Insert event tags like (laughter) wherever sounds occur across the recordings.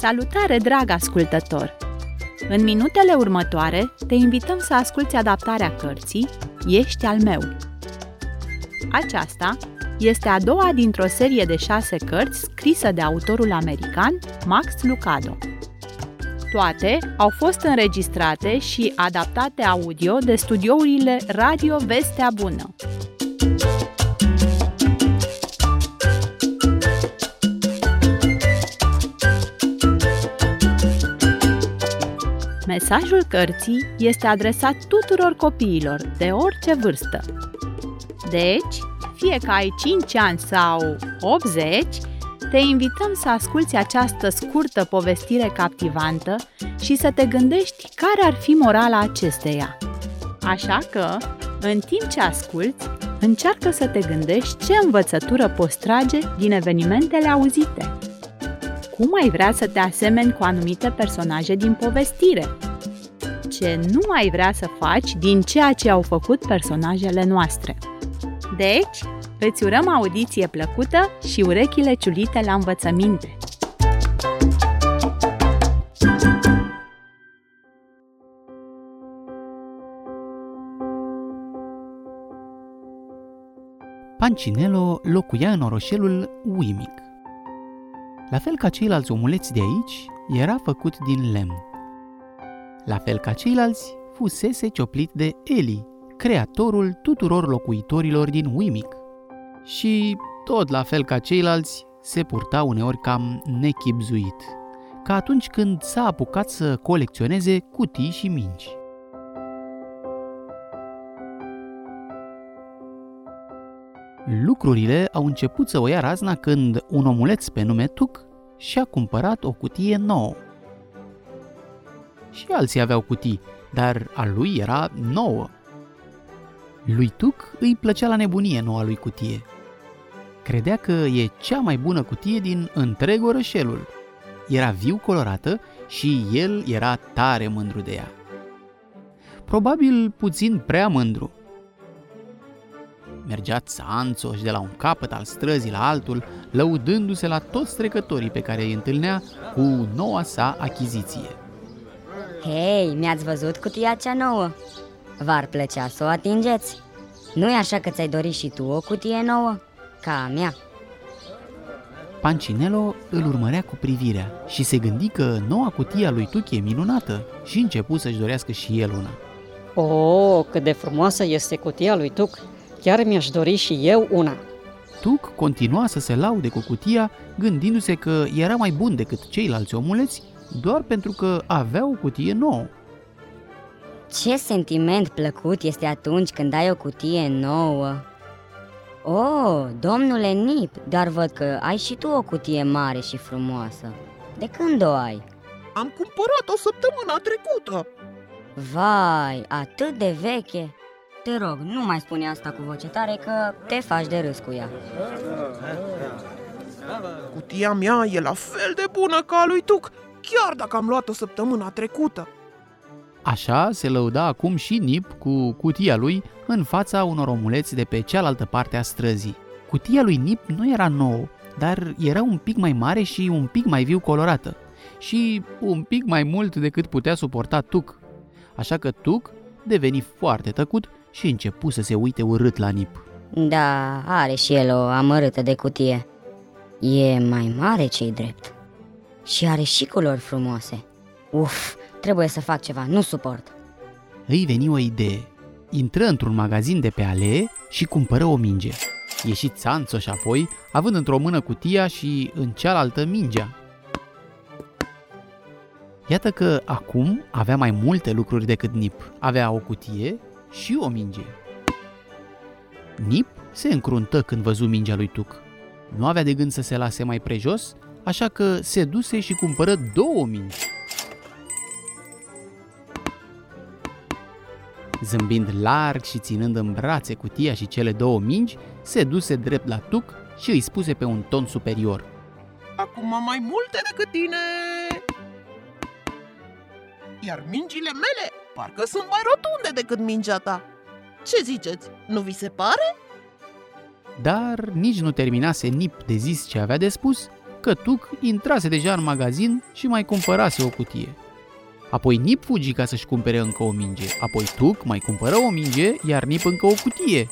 Salutare, drag ascultător! În minutele următoare te invităm să asculți adaptarea cărții Ești al meu. Aceasta este a doua dintr-o serie de șase cărți scrisă de autorul american Max Lucado. Toate au fost înregistrate și adaptate audio de studiourile Radio Vestea Bună. Mesajul cărții este adresat tuturor copiilor, de orice vârstă. Deci, fie că ai 5 ani sau 80, te invităm să asculți această scurtă povestire captivantă și să te gândești care ar fi morala acesteia. Așa că, în timp ce asculți, încearcă să te gândești ce învățătură poți trage din evenimentele auzite. Cum ai vrea să te asemeni cu anumite personaje din povestire? Ce nu ai vrea să faci din ceea ce au făcut personajele noastre? Deci, îți urăm audiție plăcută și urechile ciulite la învățăminte! Pancinelo locuia în orășelul Uimic. La fel ca ceilalți omuleți de aici, era făcut din lemn. La fel ca ceilalți, fusese cioplit de Eli, creatorul tuturor locuitorilor din Uimic. Și, tot la fel ca ceilalți, se purta uneori cam nechipzuit, ca atunci când s-a apucat să colecționeze cutii și mingi. Lucrurile au început să o ia razna când un omuleț pe nume Tuc și-a cumpărat o cutie nouă. Și alții aveau cutii, dar a lui era nouă. Lui Tuc îi plăcea la nebunie noua lui cutie. Credea că e cea mai bună cutie din întreg orășelul. Era viu colorată și el era tare mândru de ea. Probabil puțin prea mândru. Mergea țanțoș de la un capăt al străzii la altul, lăudându-se la toți trecătorii pe care îi întâlnea cu noua sa achiziție. Hei, mi-ați văzut cutia cea nouă? V-ar plăcea să o atingeți? nu e așa că ți-ai dorit și tu o cutie nouă? Ca a mea? Pancinelo îl urmărea cu privirea și se gândi că noua cutie a lui Tuc e minunată și începu să-și dorească și el una. Oh, cât de frumoasă este cutia lui Tuc! Chiar mi-aș dori și eu una. Tuc continua să se laude cu cutia, gândindu-se că era mai bun decât ceilalți omuleți, doar pentru că avea o cutie nouă. Ce sentiment plăcut este atunci când ai o cutie nouă! Oh, domnule Nip, dar văd că ai și tu o cutie mare și frumoasă. De când o ai? Am cumpărat-o săptămâna trecută. Vai, atât de veche! Te rog, nu mai spune asta cu voce tare că te faci de râs cu ea. Cutia mea e la fel de bună ca a lui Tuc, chiar dacă am luat-o săptămâna trecută. Așa se lăuda acum și Nip cu cutia lui în fața unor omuleți de pe cealaltă parte a străzii. Cutia lui Nip nu era nouă, dar era un pic mai mare și un pic mai viu colorată și un pic mai mult decât putea suporta Tuc. Așa că Tuc deveni foarte tăcut și începu să se uite urât la Nip. Da, are și el o amărâtă de cutie. E mai mare cei drept. Și are și culori frumoase. Uf, trebuie să fac ceva, nu suport. Îi veni o idee. Intră într-un magazin de pe alee și cumpără o minge. Ieși țanțoș apoi, având într-o mână cutia și în cealaltă mingea. Iată că acum avea mai multe lucruri decât Nip. Avea o cutie și o minge. Nip se încruntă când văzu mingea lui Tuc. Nu avea de gând să se lase mai prejos, așa că se duse și cumpără două mingi. Zâmbind larg și ținând în brațe cutia și cele două mingi, se duse drept la Tuc și îi spuse pe un ton superior. Acum am mai multe decât tine! Iar mingile mele parcă sunt mai rotunde decât mingea ta. Ce ziceți? Nu vi se pare? Dar nici nu terminase Nip de zis ce avea de spus, că Tuc intrase deja în magazin și mai cumpărase o cutie. Apoi Nip fugi ca să-și cumpere încă o minge, apoi Tuc mai cumpără o minge, iar Nip încă o cutie.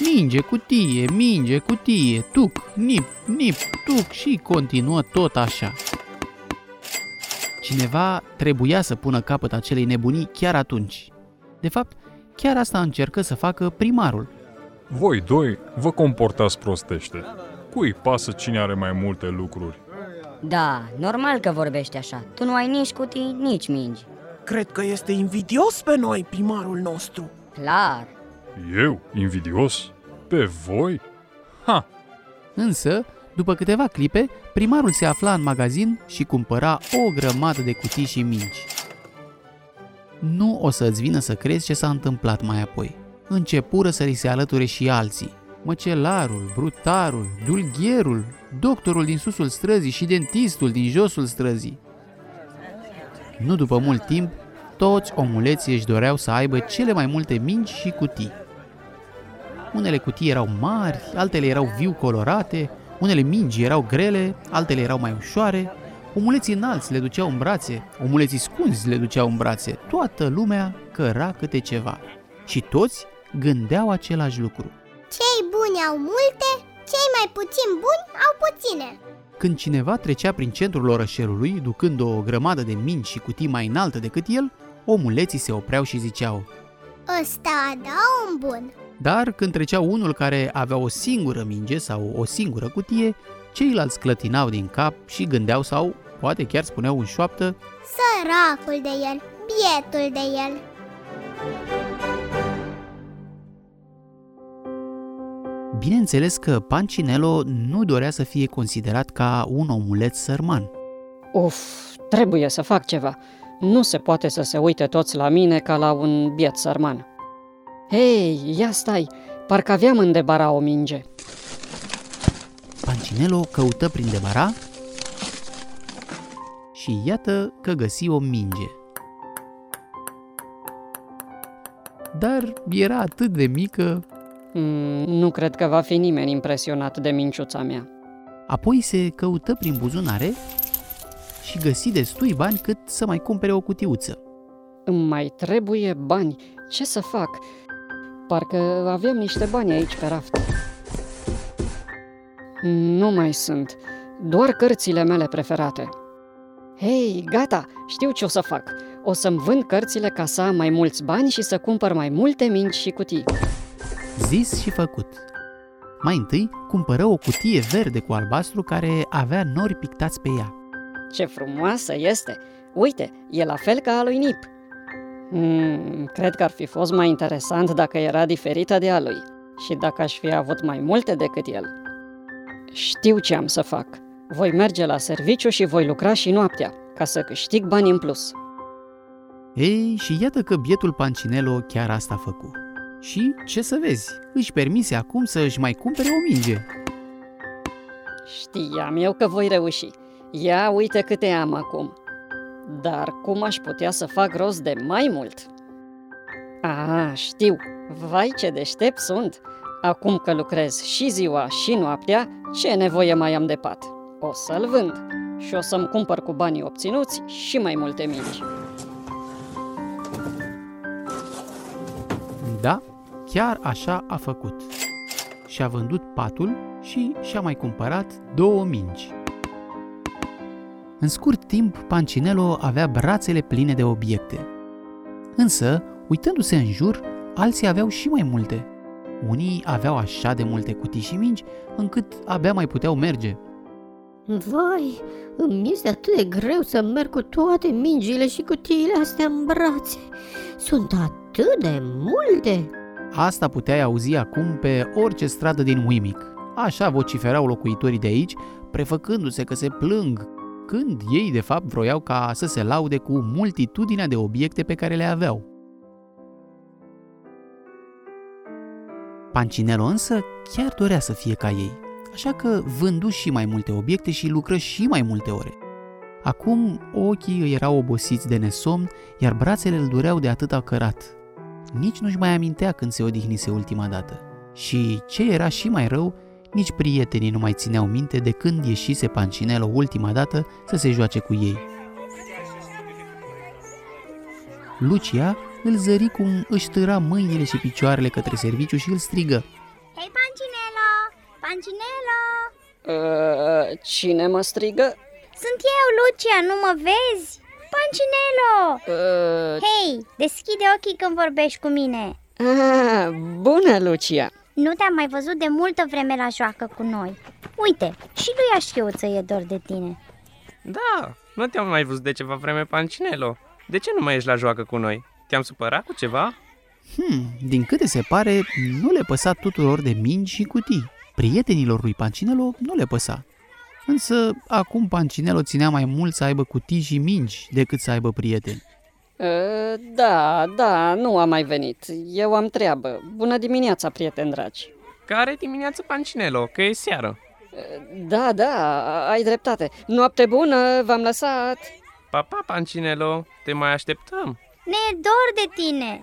Minge, cutie, minge, cutie, Tuc, Nip, Nip, Tuc și continuă tot așa. Cineva trebuia să pună capăt acelei nebunii chiar atunci. De fapt, chiar asta încercă să facă primarul. Voi doi vă comportați prostește. Cui pasă cine are mai multe lucruri? Da, normal că vorbești așa. Tu nu ai nici cutii, nici mingi. Cred că este invidios pe noi, primarul nostru. Clar. Eu? Invidios? Pe voi? Ha! Însă, după câteva clipe, primarul se afla în magazin și cumpăra o grămadă de cutii și mingi. Nu o să-ți vină să crezi ce s-a întâmplat mai apoi. Începură să li se alăture și alții. Măcelarul, brutarul, dulghierul, doctorul din susul străzii și dentistul din josul străzii. Nu după mult timp, toți omuleții își doreau să aibă cele mai multe mingi și cutii. Unele cutii erau mari, altele erau viu colorate, unele mingi erau grele, altele erau mai ușoare, omuleții înalți le duceau în brațe, omuleții scunzi le duceau în brațe, toată lumea căra câte ceva. Și toți gândeau același lucru. Cei buni au multe, cei mai puțin buni au puține. Când cineva trecea prin centrul orășelului, ducând o grămadă de mingi și cutii mai înaltă decât el, omuleții se opreau și ziceau Ăsta da un bun. Dar când trecea unul care avea o singură minge sau o singură cutie, ceilalți clătinau din cap și gândeau sau poate chiar spuneau în șoaptă Săracul de el, bietul de el. Bineînțeles că Pancinello nu dorea să fie considerat ca un omuleț sărman. Uf, trebuie să fac ceva. Nu se poate să se uite toți la mine ca la un biet sărman. Hei, ia stai, parcă aveam în debara o minge. Pancinello căută prin debara și iată că găsi o minge. Dar era atât de mică, Mm, nu cred că va fi nimeni impresionat de minciuța mea. apoi se căută prin buzunare și găsi destui bani cât să mai cumpere o cutiuță. Îmi mai trebuie bani. Ce să fac? Parcă aveam niște bani aici pe raft. Nu mai sunt. Doar cărțile mele preferate. Hei, gata, știu ce o să fac. O să-mi vând cărțile ca să am mai mulți bani și să cumpăr mai multe mingi și cutii. Zis și făcut. Mai întâi cumpără o cutie verde cu albastru care avea nori pictați pe ea. Ce frumoasă este! Uite, e la fel ca a lui Nip. Hmm, cred că ar fi fost mai interesant dacă era diferită de a lui și dacă aș fi avut mai multe decât el. Știu ce am să fac. Voi merge la serviciu și voi lucra și noaptea, ca să câștig bani în plus. Ei, și iată că bietul Pancinello chiar asta a făcut. Și, ce să vezi, își permise acum să își mai cumpere o minge. Știam eu că voi reuși. Ia uite câte am acum. Dar cum aș putea să fac rost de mai mult? A, știu. Vai ce deștept sunt. Acum că lucrez și ziua și noaptea, ce nevoie mai am de pat? O să-l vând și o să-mi cumpăr cu banii obținuți și mai multe mingi. Da, chiar așa a făcut. Și-a vândut patul și și-a mai cumpărat două mingi. În scurt timp, Pancinello avea brațele pline de obiecte. Însă, uitându-se în jur, alții aveau și mai multe. Unii aveau așa de multe cutii și mingi, încât abia mai puteau merge. Vai, îmi este atât de greu să merg cu toate mingile și cutiile astea în brațe. Sunt atât de multe. Asta puteai auzi acum pe orice stradă din Wimic. Așa vociferau locuitorii de aici, prefăcându-se că se plâng, când ei de fapt vroiau ca să se laude cu multitudinea de obiecte pe care le aveau. Pancinello însă chiar dorea să fie ca ei, așa că vându și mai multe obiecte și lucră și mai multe ore. Acum ochii îi erau obosiți de nesomn, iar brațele îl dureau de atâta cărat. Nici nu-și mai amintea când se odihnise ultima dată. Și ce era și mai rău, Nici prietenii nu mai țineau minte de când ieșise Pancinelo ultima dată să se joace cu ei. Lucia îl zări cum își târa mâinile și picioarele către serviciu și îl strigă. Hei, Pancinelo! Pancinelo! Uh, cine mă strigă? Sunt eu, Lucia, nu mă vezi? Pancinelo! Uh, Hei, deschide ochii când vorbești cu mine. ah, bună, Lucia! Nu te-am mai văzut de multă vreme la joacă cu noi. Uite, și lui Așchiuță e dor de tine. Da, nu te-am mai văzut de ceva vreme, Pancinelo. De ce nu mai ești la joacă cu noi? Te-am supărat cu ceva? Hmm, din câte se pare, nu le păsa tuturor de mingi și cutii. Prietenilor lui Pancinelo nu le păsa. Însă, acum Pancinelo ținea mai mult să aibă cutii și mingi decât să aibă prieteni. Uh, da, da, nu am mai venit. Eu am treabă. Bună dimineața, prieteni dragi! Care dimineață, Pancinelo? Că e seară. Da, da, ai dreptate. Noapte bună, v-am lăsat. Pa, pa, Pancinelo, te mai așteptăm. Ne e dor de tine.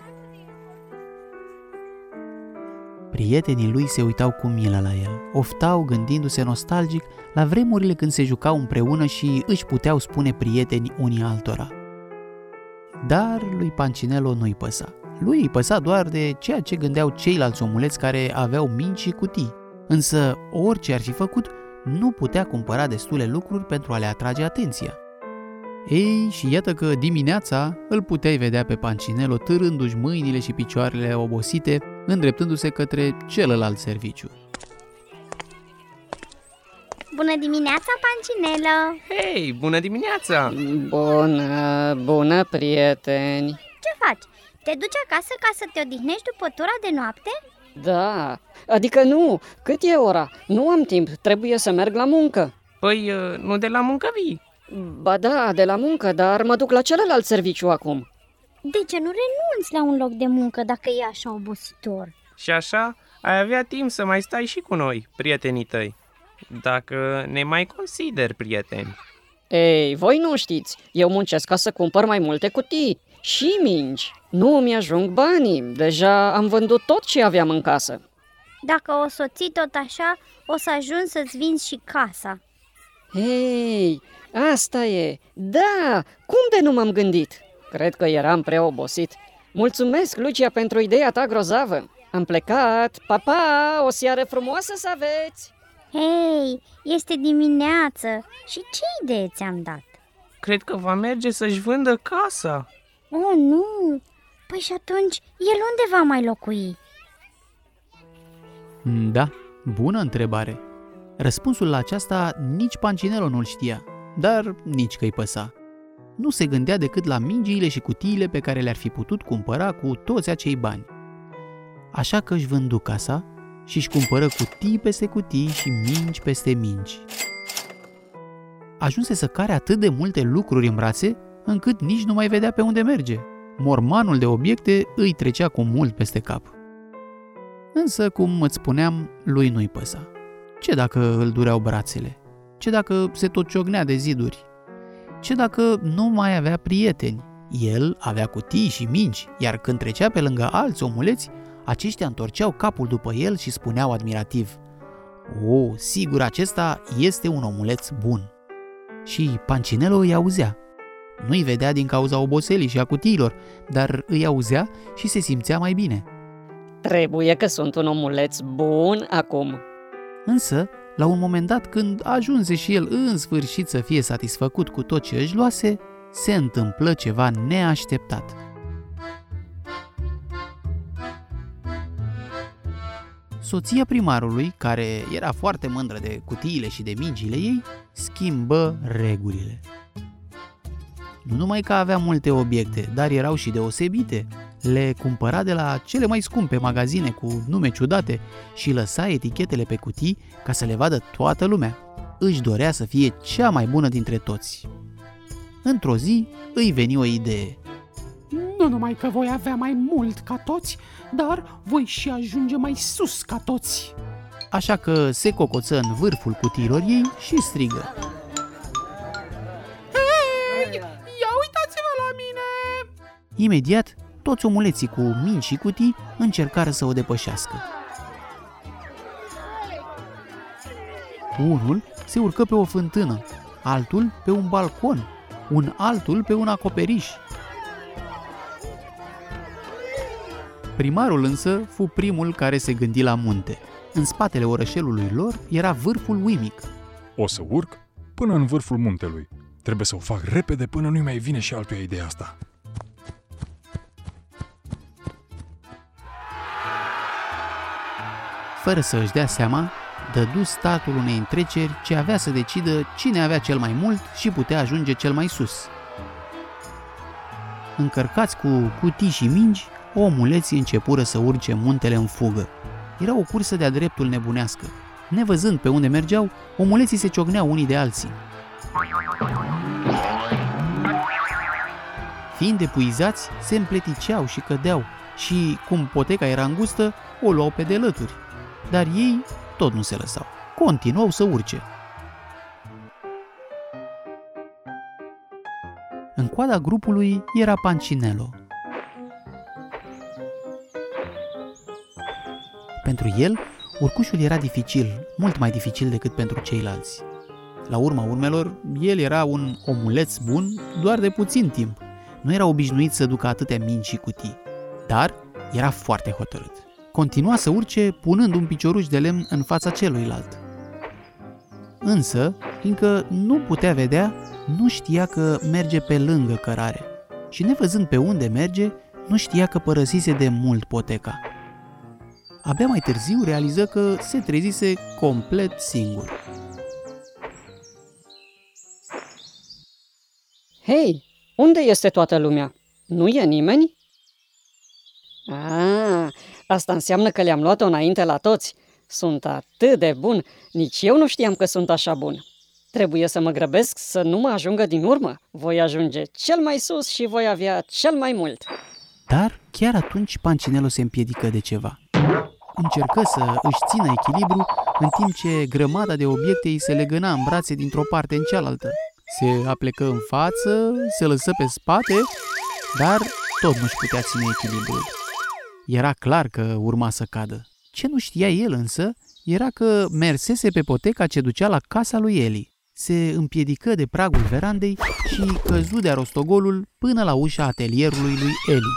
Prietenii lui se uitau cu milă la el, oftau gândindu-se nostalgic la vremurile când se jucau împreună și își puteau spune prieteni unii altora. Dar lui Pancinelo nu-i păsa. Lui îi păsa doar de ceea ce gândeau ceilalți omuleți care aveau minci și cutii. Însă, orice ar fi făcut, nu putea cumpăra destule lucruri pentru a le atrage atenția. Ei, și iată că dimineața îl puteai vedea pe Pancinelo târându-și mâinile și picioarele obosite, îndreptându-se către celălalt serviciu. Bună dimineața, Pancinelo! Hei, bună dimineața! Bună, bună, prieteni! Ce faci? Te duci acasă ca să te odihnești după tura de noapte? Da, adică nu, cât e ora? Nu am timp, trebuie să merg la muncă. Păi, uh, nu de la muncă vii? Ba da, de la muncă, dar mă duc la celălalt serviciu acum. De ce nu renunți la un loc de muncă dacă e așa obositor? Și așa, ai avea timp să mai stai și cu noi, prietenii tăi. Dacă ne mai consideri prieteni. Ei, voi nu știți, eu muncesc ca să cumpăr mai multe cutii și mingi. Nu mi-ajung banii, deja am vândut tot ce aveam în casă. Dacă o să o ții tot așa, o să ajungi să-ți vinzi și casa. Hei, asta e! Da, cum de nu m-am gândit? Cred că eram prea obosit. Mulțumesc, Lucia, pentru ideea ta grozavă. Am plecat. Pa, pa! O seară frumoasă să aveți! Hei, este dimineață și ce idee ți-am dat? Cred că va merge să-și vândă casa. Oh, nu! Păi și atunci, el unde va mai locui? Da, bună întrebare. Răspunsul la aceasta nici Pancinelo nu-l știa, dar nici că-i păsa. Nu se gândea decât la mingiile și cutiile pe care le-ar fi putut cumpăra cu toți acei bani. Așa că își vându casa și își cumpără cutii peste cutii și mingi peste mingi. Ajunse să care atât de multe lucruri în brațe, încât nici nu mai vedea pe unde merge. Mormanul de obiecte îi trecea cu mult peste cap. Însă, cum îți spuneam, lui nu-i păsa. Ce dacă îl dureau brațele? Ce dacă se tot ciognea de ziduri? Ce dacă nu mai avea prieteni? El avea cutii și mingi, iar când trecea pe lângă alți omuleți, aceștia întorceau capul după el și spuneau admirativ O, sigur, acesta este un omuleț bun. Și Pancinelo îi auzea. Nu-i vedea din cauza oboselii și a cutiilor, dar îi auzea și se simțea mai bine. Trebuie că sunt un omuleț bun acum. Însă, la un moment dat, când ajunse și el în sfârșit să fie satisfăcut cu tot ce își luase, se întâmplă ceva neașteptat. Soția primarului, care era foarte mândră de cutiile și de mingile ei, schimbă regulile. Nu numai că avea multe obiecte, dar erau și deosebite. Le cumpăra de la cele mai scumpe magazine cu nume ciudate și lăsa etichetele pe cutii ca să le vadă toată lumea. Își dorea să fie cea mai bună dintre toți. Într-o zi îi veni o idee. Nu numai că voi avea mai mult ca toți, dar voi și ajunge mai sus ca toți. Așa că se cocoță în vârful cutiilor ei și strigă. Hei, ia uitați-vă la mine! Imediat, toți omuleții cu minci și cutii încercară să o depășească. Unul se urcă pe o fântână, altul pe un balcon, un altul pe un acoperiș. Primarul însă fu primul care se gândi la munte. În spatele orășelului lor era vârful uimic. O să urc până în vârful muntelui. Trebuie să o fac repede până nu-i mai vine și altuia ideea asta. Fără să își dea seama, dădu startul unei întreceri ce avea să decidă cine avea cel mai mult și putea ajunge cel mai sus. Încărcați cu cutii și mingi, omuleții începură să urce muntele în fugă. Era o cursă de-a dreptul nebunească. Nevăzând pe unde mergeau, omuleții se ciocneau unii de alții. Fiind epuizați, se împleticeau și cădeau și, cum poteca era îngustă, o luau pe de lături. Dar ei tot nu se lăsau. Continuau să urce. În coada grupului era Pancinello. Pentru el, urcușul era dificil, mult mai dificil decât pentru ceilalți. La urma urmelor, el era un omuleț bun doar de puțin timp. Nu era obișnuit să ducă atâtea minci și cutii, dar era foarte hotărât. Continua să urce punând un picioruș de lemn în fața celuilalt. Însă, fiindcă nu putea vedea, nu știa că merge pe lângă cărare și nevăzând pe unde merge, nu știa că părăsise de mult poteca. Abia mai târziu realiză că se trezise complet singur. Hei, unde este toată lumea? Nu e nimeni? Ah, asta înseamnă că le-am luat-o înainte la toți. Sunt atât de bun, nici eu nu știam că sunt așa bun. Trebuie să mă grăbesc să nu mă ajungă din urmă. Voi ajunge cel mai sus și voi avea cel mai mult. Dar chiar atunci Pancinelo se împiedică de ceva. Încercă să își țină echilibru în timp ce grămada de obiecte îi se legăna în brațe dintr-o parte în cealaltă. Se aplecă în față, se lăsă pe spate, dar tot nu-și putea ține echilibrul. Era clar că urma să cadă. Ce nu știa el însă era că mersese pe poteca ce ducea la casa lui Eli. Se împiedică de pragul verandei și căzu de rostogolul până la ușa atelierului lui Eli.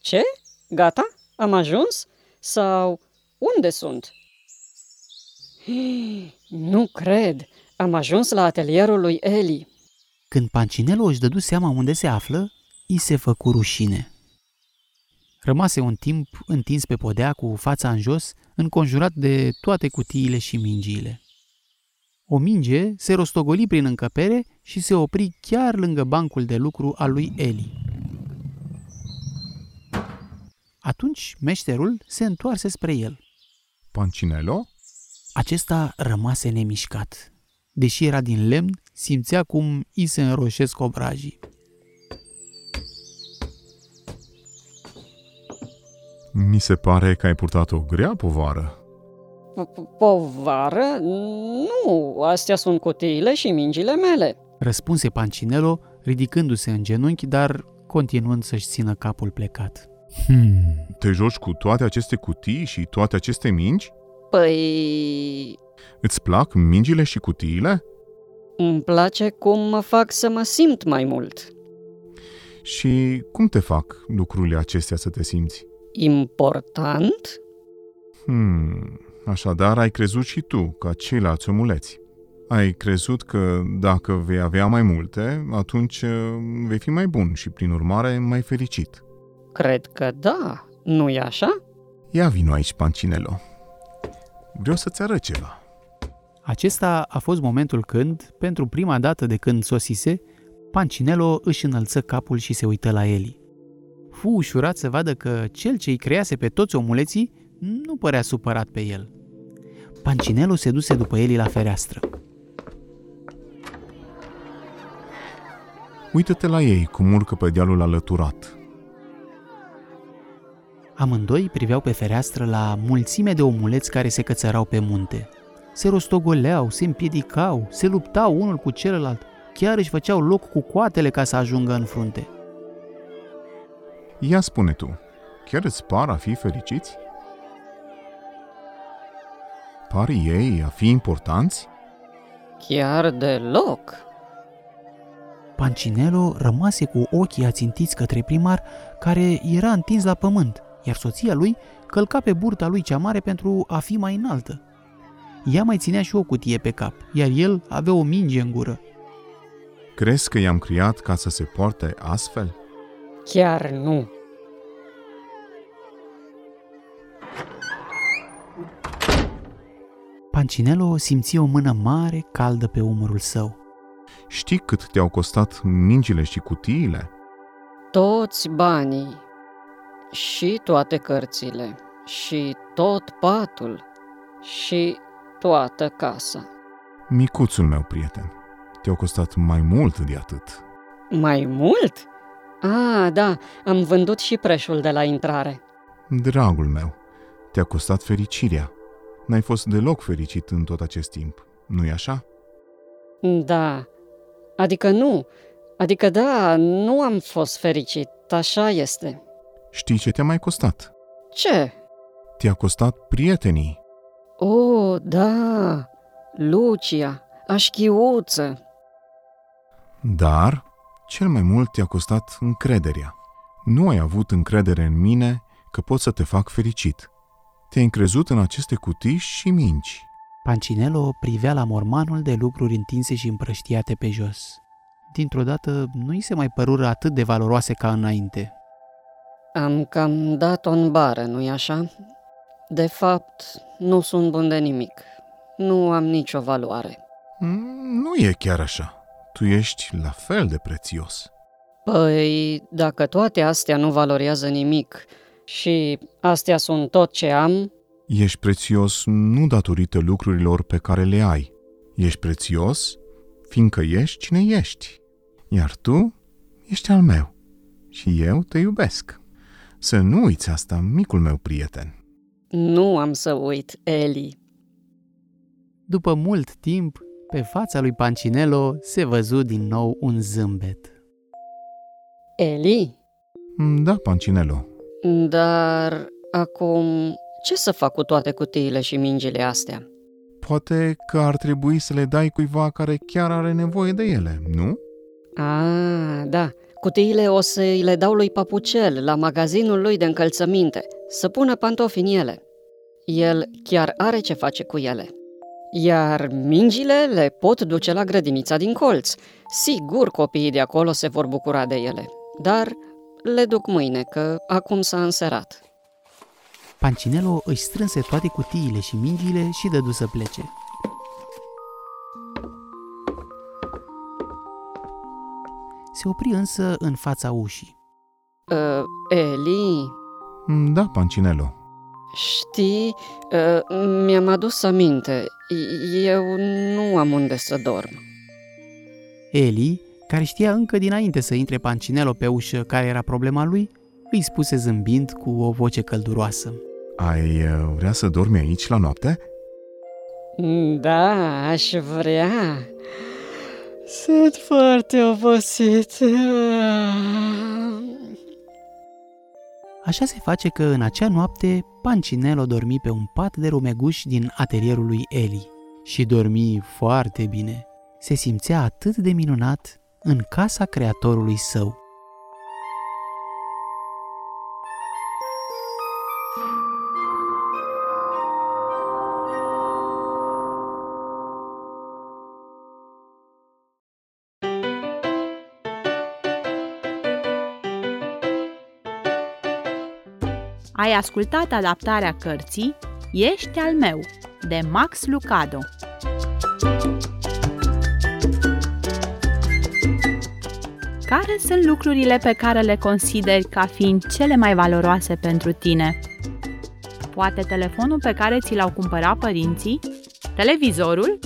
Ce? Gata? Am ajuns? Sau unde sunt? (gasps) Nu cred! Am ajuns la atelierul lui Eli. Când Pancinelo își dădu seama unde se află, i se făcu rușine. Rămase un timp întins pe podea cu fața în jos, înconjurat de toate cutiile și mingiile. O minge se rostogoli prin încăpere și se opri chiar lângă bancul de lucru al lui Eli. Atunci meșterul se întoarse spre el. Pancinelo? Acesta rămase nemișcat. Deși era din lemn, simțea cum i se înroșesc obrajii. Mi se pare că ai purtat o grea povară. Povară? Nu, astea sunt cutiile și mingile mele. Răspunse Pancinelo, ridicându-se în genunchi, dar continuând să-și țină capul plecat. Hmm. Te joci cu toate aceste cutii și toate aceste mingi? Păi... Îți plac mingile și cutiile? Îmi place cum mă fac să mă simt mai mult. Și cum te fac lucrurile acestea să te simți? Important? Hmm, așadar ai crezut și tu, ca ceilalți omuleți. Ai crezut că dacă vei avea mai multe, atunci uh, vei fi mai bun și, prin urmare, mai fericit. Cred că da, nu e așa? Ia vino aici, Pancinelo. Vreau să-ți arăt ceva. Acesta a fost momentul când, pentru prima dată de când sosise, Pancinelo își înălță capul și se uită la Eli. Fu ușurat să vadă că cel ce îi crease pe toți omuleții nu părea supărat pe el. Pancinelo se duse după Eli la fereastră. Uită-te la ei cum urcă pe dealul alăturat. Amândoi priveau pe fereastră la mulțime de omuleți care se cățărau pe munte. Se rostogoleau, se împiedicau, se luptau unul cu celălalt, chiar își făceau loc cu coatele ca să ajungă în frunte. Ia spune tu, chiar îți par a fi fericiți? Par ei a fi importanți? Chiar deloc. Pancinelo rămase cu ochii ațintiți către primar, care era întins la pământ, iar soția lui călca pe burta lui cea mare pentru a fi mai înaltă. Ea mai ținea și o cutie pe cap, iar el avea o minge în gură. Crezi că i-am criat ca să se poarte astfel? Chiar nu. Pancinelo simți o mână mare, caldă pe umărul său. Știi cât te-au costat mingile și cutiile? Toți banii și toate cărțile și tot patul și toată casa. Micuțul meu prieten, te-au costat mai mult de atât. Mai mult? Ah, da, am vândut și preșul de la intrare. Dragul meu, te-a costat fericirea. N-ai fost deloc fericit în tot acest timp, nu-i așa? Da, adică nu, adică da, nu am fost fericit, așa este. Știi ce te-a mai costat? Ce? Te-a costat prietenii. Oh, da, Lucia, așchiuță. Dar, cel mai mult te-a costat încrederea. Nu ai avut încredere în mine că pot să te fac fericit. Te-ai încrezut în aceste cutii și minci. Pancinelo privea la mormanul de lucruri întinse și împrăștiate pe jos. Dintr-o dată nu i se mai părură atât de valoroase ca înainte. Am cam dat-o în bară, nu-i așa? De fapt, nu sunt bun de nimic. Nu am nicio valoare. Mm, Nu e chiar așa. Tu ești la fel de prețios. Păi, dacă toate astea nu valorează nimic și astea sunt tot ce am, Ești prețios nu datorită lucrurilor pe care le ai. Ești prețios fiindcă ești cine ești. Iar tu ești al meu. Și eu te iubesc. Să nu uiți asta, micul meu prieten. nu am să uit, Eli. După mult timp, pe fața lui Pancinelo se văzu din nou un zâmbet. Eli? Mm, Da, Pancinelo. Dar acum ce să fac cu toate cutiile și mingile astea? Poate că ar trebui să le dai cuiva care chiar are nevoie de ele, nu? Ah, da, cutiile o să îi le dau lui Papucel la magazinul lui de încălțăminte, să pună pantofi în ele. El chiar are ce face cu ele. Iar mingile le pot duce la grădinița din colț. Sigur copiii de acolo se vor bucura de ele, dar le duc mâine, că acum s-a înserat. Pancinelo își strânse toate cutiile și mingile și dădu să plece. Se opri însă în fața ușii. Uh, Eli, Mm, Da, Pancinelo. știi, uh, mi-am adus aminte, eu nu am unde să dorm. Eli, care știa încă dinainte să intre Pancinelo pe ușă care era problema lui, îi spuse zâmbind cu o voce călduroasă. Ai uh, vrea să dormi aici la noapte? Da, aș vrea. Sunt foarte obosit. Așa se face că în acea noapte Pancinelo dormi pe un pat de rumeguș din atelierul lui Eli și dormi foarte bine. Se simțea atât de minunat în casa creatorului său. Ai ascultat adaptarea cărții Ești al meu, de Max Lucado. Care sunt lucrurile pe care le consideri ca fiind cele mai valoroase pentru tine? Poate telefonul pe care ți l-au cumpărat părinții? Televizorul?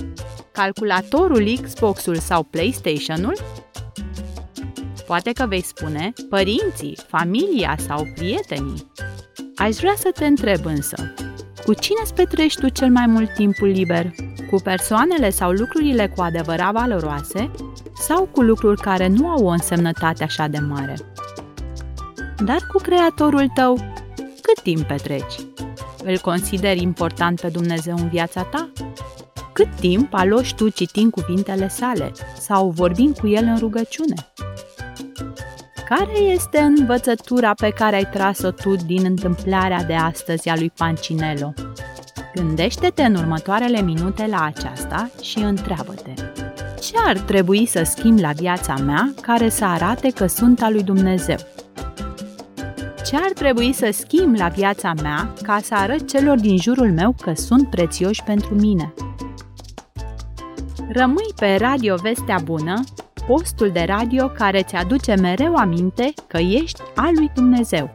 Calculatorul, Xbox-ul sau PlayStation-ul? Poate că vei spune părinții, familia sau prietenii. Aș vrea să te întreb însă, cu cine îți petrești tu cel mai mult timpul liber? Cu persoanele sau lucrurile cu adevărat valoroase sau cu lucruri care nu au o însemnătate așa de mare? Dar cu creatorul tău, cât timp petreci? Îl consideri important pe Dumnezeu în viața ta? Cât timp aloși tu citind cuvintele sale sau vorbind cu el în rugăciune? Care este învățătura pe care ai tras-o tu din întâmplarea de astăzi a lui Pancinelo? Gândește-te în următoarele minute la aceasta și întreabă-te ce ar trebui să schimb la viața mea care să arate că sunt al lui Dumnezeu? Ce ar trebui să schimb la viața mea ca să arăt celor din jurul meu că sunt prețioși pentru mine? Rămâi pe Radio Vestea Bună, postul de radio care ți aduce mereu aminte că ești al lui Dumnezeu.